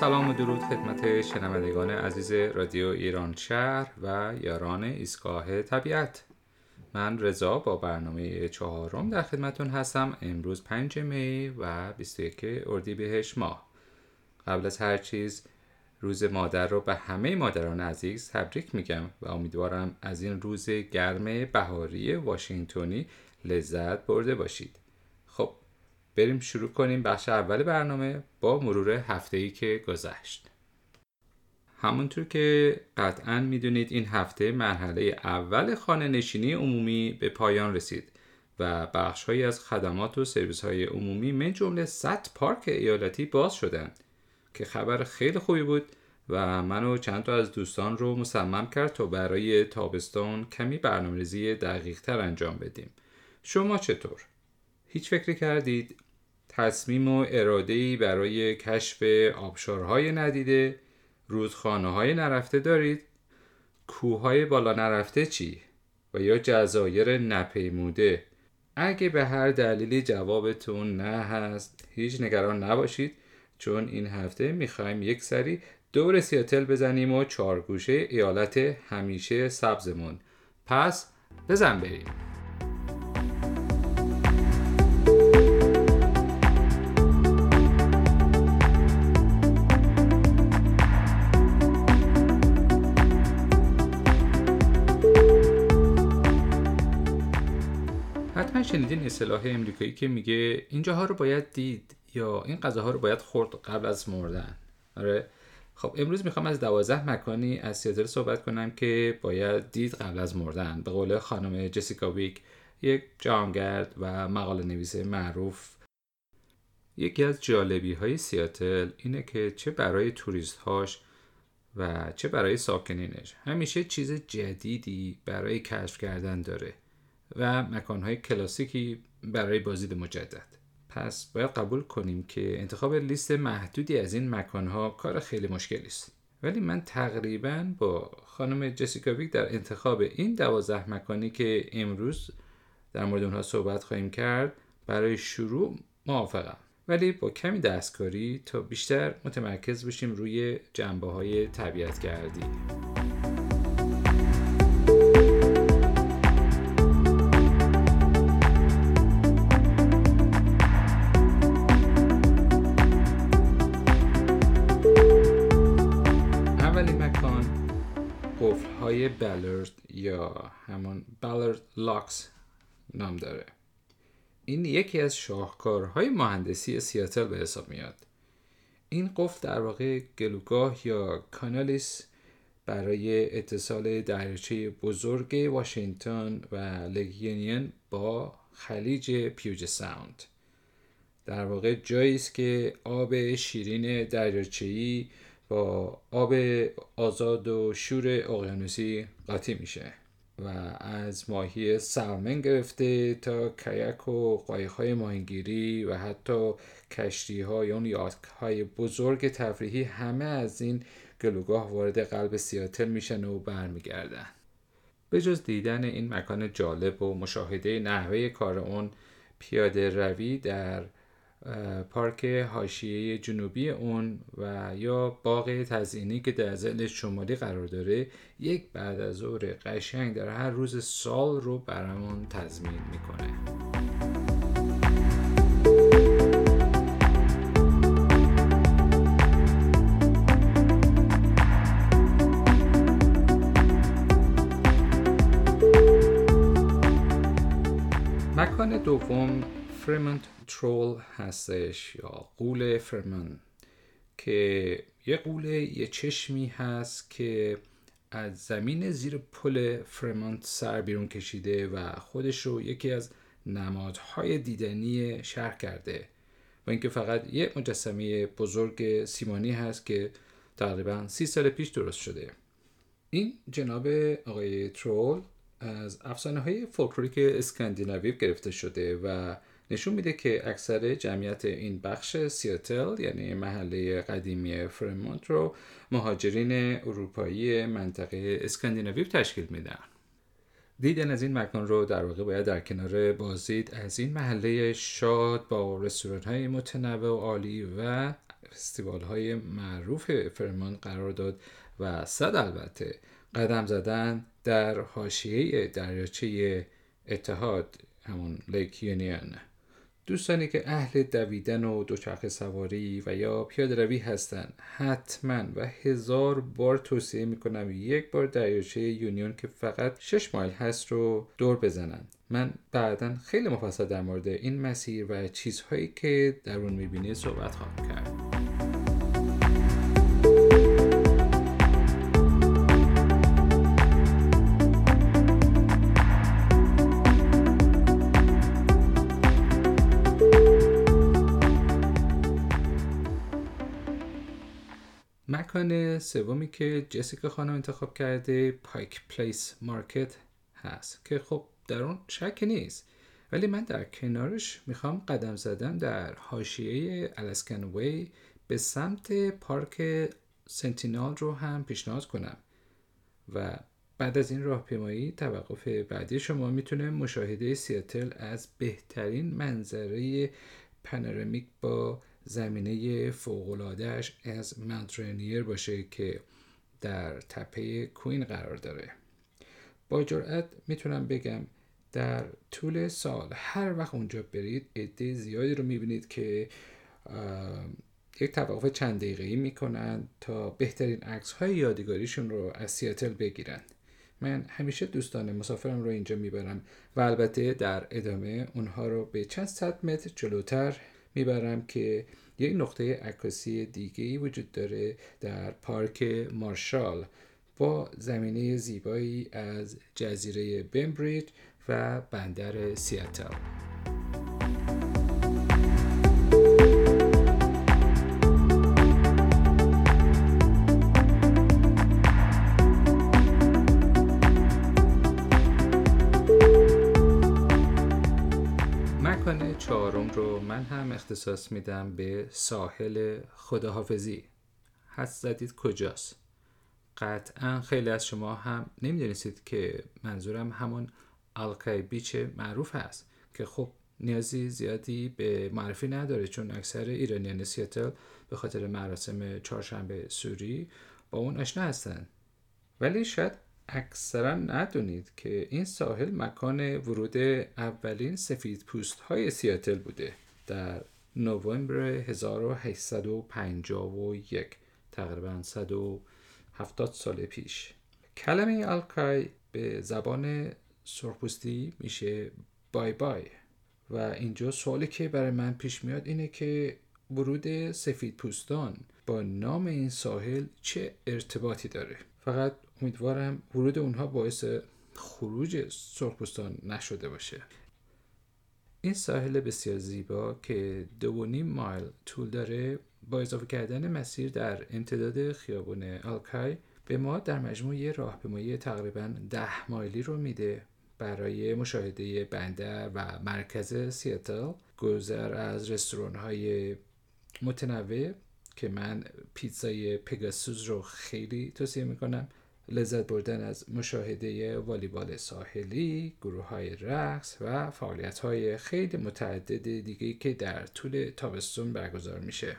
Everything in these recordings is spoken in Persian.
سلام و درود خدمت شنوندگان عزیز رادیو ایران شهر و یاران ایستگاه طبیعت. من رضا با برنامه چهارم در خدمتون هستم. امروز 5 می و 21 اردیبهشت ماه. قبل از هر چیز روز مادر رو به همه مادران عزیز تبریک میگم و امیدوارم از این روز گرم بهاری واشنگتنی لذت برده باشید. بریم شروع کنیم بخش اول برنامه با مرور هفته ای که گذشت. همونطور که قطعا می‌دونید این هفته مرحله اول خانه نشینی عمومی به پایان رسید و بخشهایی از خدمات و سرویس های عمومی من جمله 100 پارک ایالتی باز شدند که خبر خیلی خوبی بود و منو چند تا از دوستان رو مصمم کرد تا برای تابستان کمی برنامه‌ریزی دقیق تر انجام بدیم. شما چطور؟ هیچ فکری کردید؟ تصمیم و اراده‌ای برای کشف آبشارهای ندیده رودخانه های نرفته دارید؟ کوههای بالا نرفته چی؟ و یا جزایر نپیموده اگه به هر دلیلی جوابتون نه هست هیچ نگران نباشید چون این هفته می‌خوایم یک سری دور سیاتل بزنیم و چارگوشه ایالت همیشه سبزمون پس بزن بریم اصطلاح امریکایی که میگه اینجاها رو باید دید یا این غذاها رو باید خورد قبل از مردن. آره. خب امروز می‌خوام از دوازده مکانی از سیاتل صحبت کنم که باید دید قبل از مردن. به قول خانم جسیکا ویک یک جهانگرد و مقاله نویس معروف. یکی از جالبی های سیاتل اینه که چه برای توریست هاش و چه برای ساکنینش. همیشه چیز جدیدی برای کشف کردن داره. و مکانهای کلاسیکی برای بازدید مجدد. پس باید قبول کنیم که انتخاب لیست محدودی از این مکانها کار خیلی مشکلی است. ولی من تقریبا با خانم جسیکا ویک در انتخاب این دوازده مکانی که امروز در مورد اونها صحبت خواهیم کرد برای شروع موافقم. ولی با کمی دستکاری تا بیشتر متمرکز بشیم روی جنبه های طبیعت گردی بلرد یا همون Ballard Locks نام داره. این یکی از شاهکارهای مهندسی سیاتل به حساب میاد. این قفل در واقع گلوگاه یا کانالیست برای اتصال دریاچه بزرگ واشنگتن و Lake Union با خلیج Puget Sound. در واقع جایی است که آب شیرین دریاچه‌ای با آب آزاد و شور اقیانوسی قاطی میشه و از ماهی سلمن گرفته تا کیک و قایق‌های ماهیگیری و حتی کشتی ها یا اون های بزرگ تفریحی همه از این گلوگاه وارد قلب سیاتل میشن و برمیگردن. به جز دیدن این مکان جالب و مشاهده نحوه کار اون پیاده روی در پارک حاشیه جنوبی اون و یا باغ تزئینی که در زل شمالی قرار داره یک بعد از ظهر قشنگ در هر روز سال رو برامون تضمین می‌کنه. مکان دوم فرمنت ترول هستش یا قول فرمن که یه قوله یه چشمی هست که از زمین زیر پل فرمانت سر بیرون کشیده و خودش رو یکی از نمادهای دیدنی شهر کرده. و اینکه فقط یه مجسمه بزرگ سیمانی هست که تقریبا سی سال پیش درست شده. این جناب آقای ترول از افسانه های فولکلوریک اسکاندیناوی گرفته شده و نشون میده که اکثر جمعیت این بخش سیاتل یعنی محله قدیمی فرمونت رو مهاجرین اروپایی منطقه اسکاندیناوی تشکیل میدن. دیدن از این مکان رو در واقع باید در کنار بازدید از این محله شاد با رستوران های متنوع و عالی و فستیوال های معروف فرمان قرار داد و صد البته قدم زدن در حاشیه دریاچه اتحاد همون Lake Union دوستانی که اهل دویدن و دوچرخه سواری و یا پیاده روی هستند حتما و هزار بار توصیه می‌کنم یک بار دریاچه Union که فقط 6 مایل هست رو دور بزنن. من بعدا خیلی مفصل در مورد این مسیر و چیزهایی که در اون می‌بینی صحبت خواهم کرد. مکان سومی که جسیکا خانم انتخاب کرده پایک پلیس مارکت هست که خب در اون شک نیست. ولی من در کنارش می‌خوام قدم زدن در حاشیه الاسکن وی به سمت پارک سنتینال رو هم پیشنهاد کنم. و بعد از این راهپیمایی توقف بعدی شما می‌تونه مشاهده سیاتل از بهترین منظره پانورامیک با زمینه فوقلادهش از منترنیر باشه که در تپه کوین قرار داره. با جرأت می‌تونم بگم در طول سال هر وقت اونجا برید عده زیادی رو می‌بینید که یک توقف چند دقیقه ای می‌کنن تا بهترین عکس های یادگاریشون رو از سیاتل بگیرن. من همیشه دوستان مسافرم رو اینجا می‌برم و البته در ادامه اونها رو به چند صد متر جلوتر می‌برم که یک نقطه عکاسی دیگه ای وجود داره در پارک مارشال با زمینه زیبایی از جزیره بمبریج و بندر سیاتل. مکان چهارم رو من هم اختصاص میدم به ساحل خداحافظی. حد زدید کجاست؟ قطعا خیلی از شما هم نمی‌دونستید که منظورم همون آلکای بیچ معروف هست که خب نیازی زیادی به معرفی نداره چون اکثر ایرانیان سیاتل به خاطر مراسم چهارشنبه سوری با اون آشنا هستن. ولی شاید اکثرا ندونید که این ساحل مکان ورود اولین سفید پوست های سیاتل بوده در نوامبر 1851 تقریبا 170 سال پیش. کلمه آلکای به زبان سرخپوستی میشه بای بای و اینجا سوالی که برای من پیش میاد اینه که ورود سفید پوستان با نام این ساحل چه ارتباطی داره؟ فقط امیدوارم ورود اونها باعث خروج سرخپوستان نشده باشه. این ساحل بسیار زیبا که دو نیم مایل طول داره با اضافه کردن مسیر در امتداد خیابون آلکای به ما در مجموع یه راهپیمایی تقریبا ده مایلی رو میده. برای مشاهده بندر و مرکز سیاتل گذر از رستوران های متنوع که من پیتزای پگاسوس رو خیلی توصیه می‌کنم. لذت بردن از مشاهده والیبال ساحلی، گروه های رقص و فعالیت های خیلی متعدد دیگه که در طول تابستون برگزار میشه.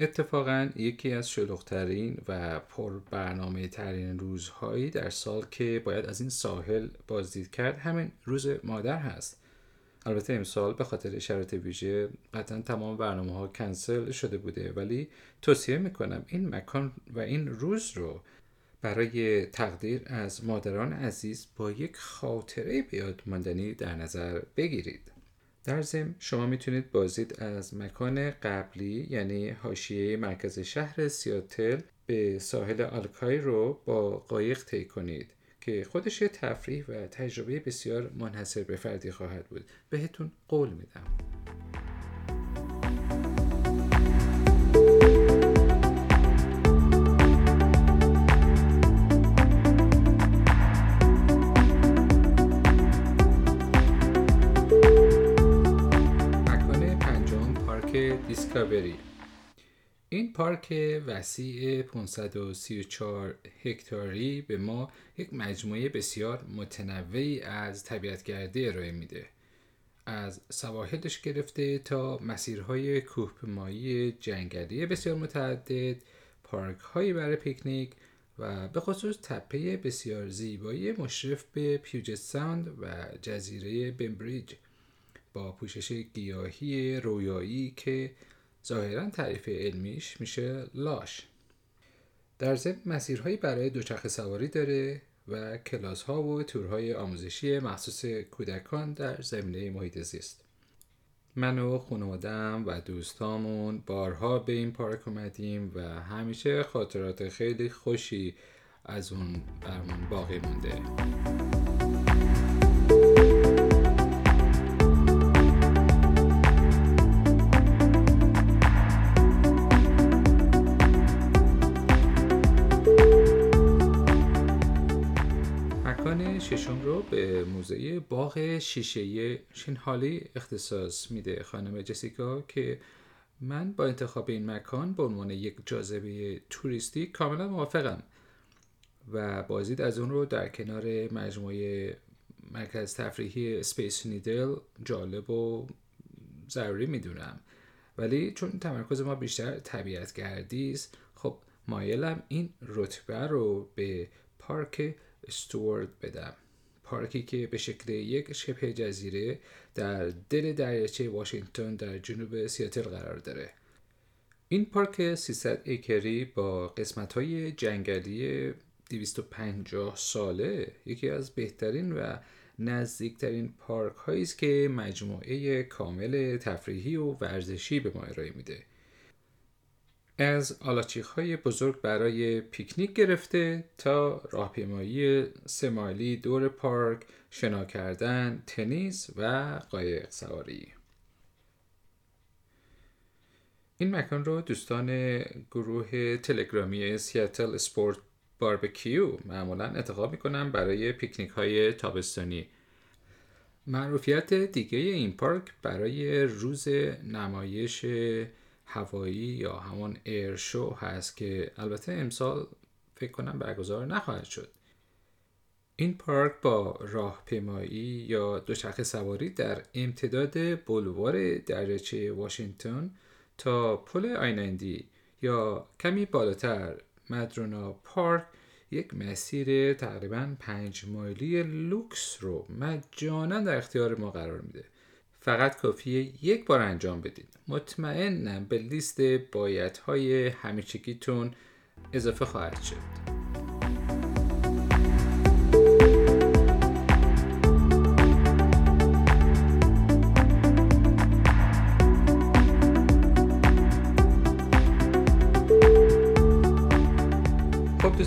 اتفاقا یکی از شلوغترین و پر برنامه ترین روزهایی در سال که باید از این ساحل بازدید کرد همین روز مادر هست البته امسال به خاطر شرایط ویژه قطعا تمام برنامه ها کنسل شده بوده ولی توصیه می‌کنم این مکان و این روز رو برای تقدیر از مادران عزیز با یک خاطره بیاد ماندنی در نظر بگیرید. در ضمن شما می‌تونید بازدید از مکان قبلی یعنی حاشیه مرکز شهر سیاتل به ساحل آلکای رو با قایق طی کنید که خودش یه تفریح و تجربه بسیار منحصر به فردی خواهد بود. بهتون قول میدم. دیسکاوری. این پارک وسیع 534 هکتاری به ما یک مجموعه بسیار متنوعی از طبیعتگردی ارائه میده. از سواحلش گرفته تا مسیرهای کوهپیمایی جنگلی بسیار متعدد پارک هایی برای پیکنیک و به خصوص تپه بسیار زیبایی مشرف به پیوجت ساند و جزیره بمبریج. با پوشش گیاهی رویایی که ظاهرا تعریف علمیش میشه لاش. در ضمن مسیرهایی برای دوچرخه سواری داره و کلاس ها و تورهای آموزشی مخصوص کودکان در زمینه محیط زیست. من و خانوادم و دوستامون بارها به این پارک اومدیم و همیشه خاطرات خیلی خوشی از اون برمون باقی مونده. ششم رو به موزه باغ شیشه شینهالی اختصاص میده خانم جسیکا که من با انتخاب این مکان به عنوان یک جاذبه توریستی کاملا موافقم و بازدید از اون رو در کنار مجموعه مرکز تفریحی سپیس نیدل جالب و ضروری می‌دونم. ولی چون تمرکز ما بیشتر طبیعت گردی است خب مایلم این رتبه رو به پارک استوارد بدم. پارکی که به شکل یک شبه جزیره در دل دریاچه واشنگتن در جنوب سیاتل قرار داره. این پارک 300 ایکری با قسمت های جنگلی 250 ساله یکی از بهترین و نزدیکترین پارک هایی است که مجموعه کامل تفریحی و ورزشی به ما ارائه میده. از آلاچیخ های بزرگ برای پیکنیک گرفته تا راهپیمایی سمالی دور پارک شنا کردن تنیس و قایق سواری. این مکان رو دوستان گروه تلگرامی سیاتل سپورت باربکیو معمولا انتخاب می‌کنن برای پیکنیک های تابستانی. معروفیت دیگه این پارک برای روز نمایش هوایی یا همون ایرشو هست که البته امسال فکر کنم برگزار نخواهد شد. این پارک با راهپیمایی یا دوچرخه سواری در امتداد بلوار دریاچه واشنگتن تا پل آینندی یا کمی بالاتر مدرونا پارک یک مسیر تقریبا پنج مایلی لوکس رو مجانا در اختیار ما قرار میده. فقط کافیه یک بار انجام بدید. مطمئنم به لیست بایدهای همیشگیتون اضافه خواهد شد.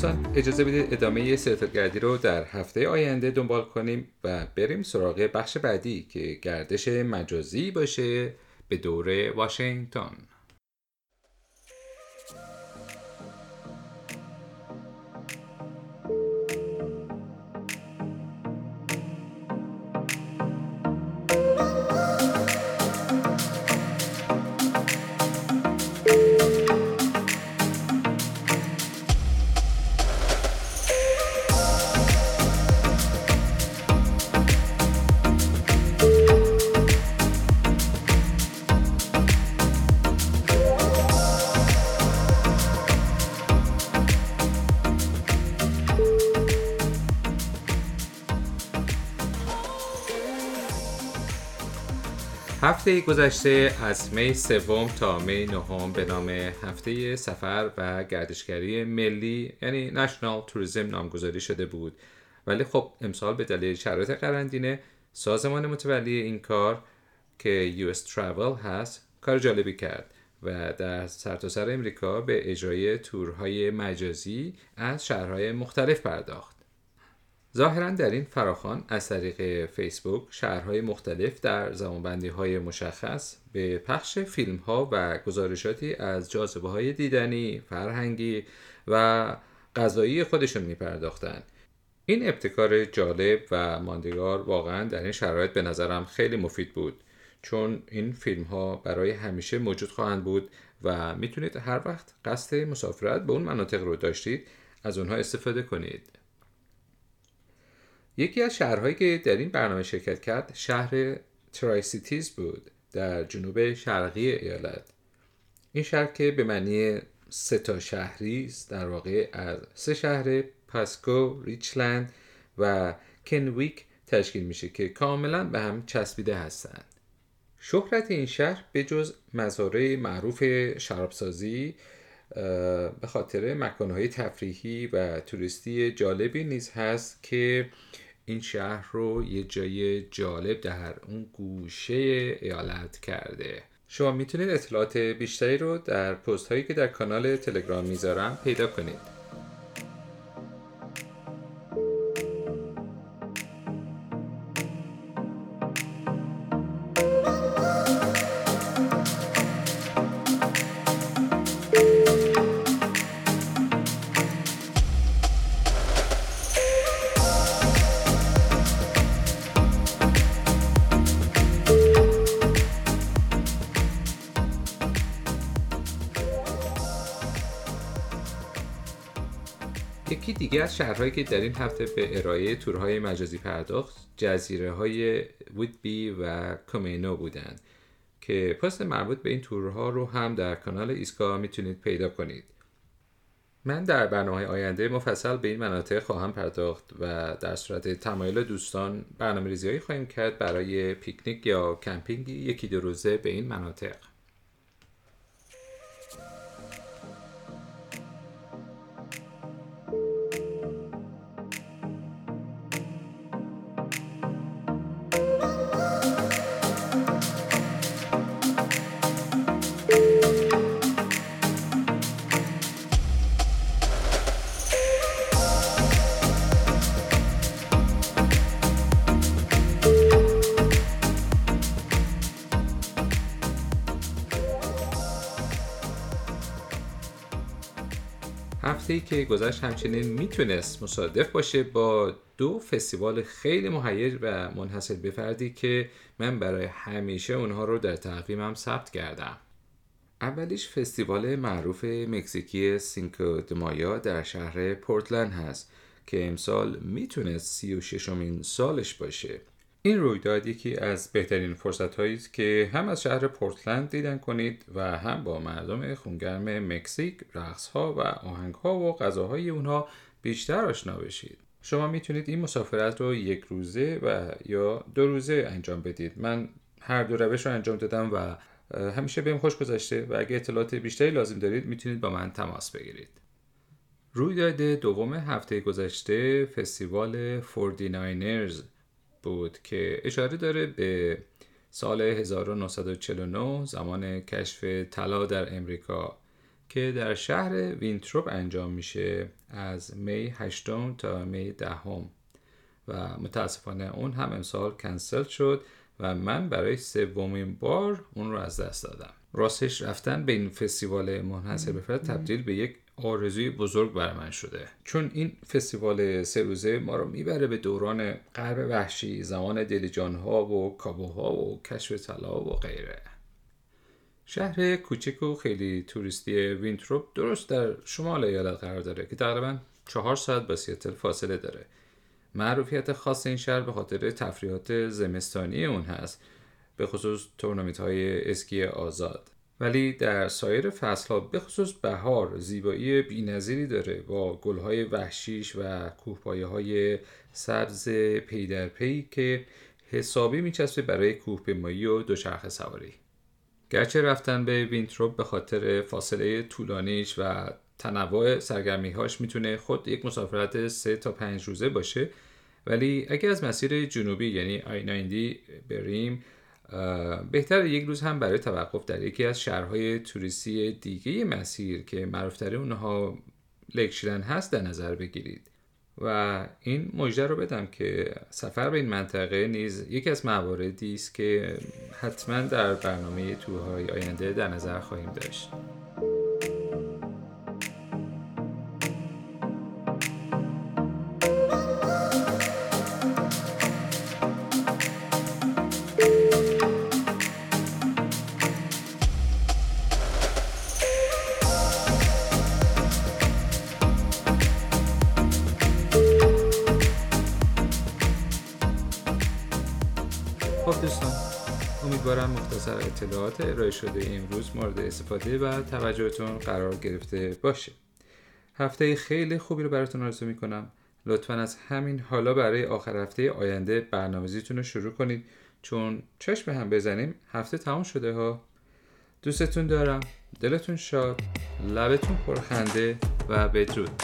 دوستان اجازه بدید ادامه گردی رو در هفته آینده دنبال کنیم و بریم سراغ بخش بعدی که گردش مجازی باشه به دور واشنگتن. هفته گذشته از می سوم تا می نهم به نام هفته سفر و گردشگری ملی یعنی نشنال توریزم نامگذاری شده بود. ولی خب امسال به دلیل شرایط قرنطینه سازمان متولی این کار که US Travel هست کار جالبی کرد و در سرتاسر سر امریکا به اجرای تورهای مجازی از شهرهای مختلف پرداخت. ظاهرا در این فراخان از طریق فیسبوک شهرهای مختلف در زمانبندی های مشخص به پخش فیلم ها و گزارشاتی از جاذبه های دیدنی، فرهنگی و غذایی خودشون می پرداختن. این ابتکار جالب و ماندگار واقعا در این شرایط به نظرم خیلی مفید بود چون این فیلم ها برای همیشه موجود خواهند بود و می‌تونید هر وقت قصد مسافرت به اون مناطق رو داشتید از اونها استفاده کنید. یکی از شهرهایی که در این برنامه شرکت کرد شهر Tri-Cities بود در جنوب شرقی ایالت این شهر که به معنی سه تا شهری است در واقع از سه شهر پاسکو، ریچلند و کنویک تشکیل میشه که کاملا به هم چسبیده هستند. شهرت این شهر به جز مزارع معروف شرابسازی به خاطر مکانهای تفریحی و توریستی جالبی نیز هست که این شهر رو یه جای جالب در اون گوشه ایالت کرده. شما می‌تونید اطلاعات بیشتری رو در پست هایی که در کانال تلگرام می‌ذارم پیدا کنید. یکی دیگه از شهرهایی که در این هفته به ارائه تورهای مجازی پرداخت جزیره های Whidbey و Camano بودند که پست مربوط به این تورها رو هم در کانال ایسکا می‌تونید پیدا کنید. من در برنامه آینده مفصل به این مناطق خواهم پرداخت و در صورت تمایل دوستان برنامه ریزی خواهیم کرد برای پیکنیک یا کمپینگ یکی دو روزه به این مناطق. هفته که گذشت همچنین می‌تونست مصادف باشه با دو فستیوال خیلی مهیج و منحصر به فردی که من برای همیشه اونها رو در تقویمم ثبت کردم. اولیش فستیوال معروف مکزیکی سینکو دمایا در شهر پورتلند هست که امسال می‌تونست سی و ششمین سالش باشه. این رویداد یکی از بهترین فرصت هایی است که هم از شهر پورتلند دیدن کنید و هم با مردم خونگرم مکزیک رقص ها و آهنگ ها و غذاهای اونها بیشتر آشنا بشید. شما می‌تونید این مسافرت رو یک روزه و یا دو روزه انجام بدید. من هر دو روش رو انجام دادم و همیشه بهم خوش گذشته و اگه اطلاعات بیشتری لازم دارید می‌تونید با من تماس بگیرید. رویداد دوم هفته گذشته فستیوال 49ers بود که اشاره داره به سال 1949 زمان کشف طلا در امریکا که در شهر Winthrop انجام میشه از می 8 تا می دهم. و متاسفانه اون هم امسال کنسل شد و من برای سومین بار اون رو از دست دادم. راستش رفتن به این فستیوال منحصر به فرد تبدیل به یک آرزوی بزرگ بر من شده. چون این فستیوال سه روزه ما رو می‌بره به دوران غرب وحشی زمان دلیجان ها و کابوها و کشف طلا و غیره. شهر کوچک و خیلی توریستی Winthrop درست در شمال ایالت قرار داره که تقریبا چهار ساعت با سیاتل فاصله داره. معروفیت خاص این شهر به خاطر تفریحات زمستانی اون هست به خصوص تورنمنت های اسکی آزاد. ولی در سایر فصل ها به خصوص بهار زیبایی بینظیری داره با گل های وحشیش و کوهپایه های سبز پی در پی که حسابی میچسبه برای کوهپیمایی و دوچرخه سواری. گرچه رفتن به Winthrop به خاطر فاصله طولانیش و تنوع سرگرمی هاش می‌تونه خود یک مسافرت سه تا پنج روزه باشه ولی اگر از مسیر جنوبی یعنی I-90 بریم بهتر یک روز هم برای توقف در یکی از شهرهای توریستی دیگه مسیر که معروفتر اونها Lake Chelan هست در نظر بگیرید. و این مژده رو بدم که سفر به این منطقه نیز یکی از مواردی است که حتما در برنامه تورهای آینده در نظر خواهیم داشت. امیدوارم مختصر اطلاعات ارائه شده امروز مورد استفاده و توجهتون قرار گرفته باشه. هفته خیلی خوبی رو براتون آرزو می‌کنم. لطفا از همین حالا برای آخر هفته آینده برنامه‌ریزیتون رو شروع کنید. چون چشم هم بزنیم هفته تمام شده ها. دوستتون دارم. دلتون شاد. لبتون پرخنده و بدرود.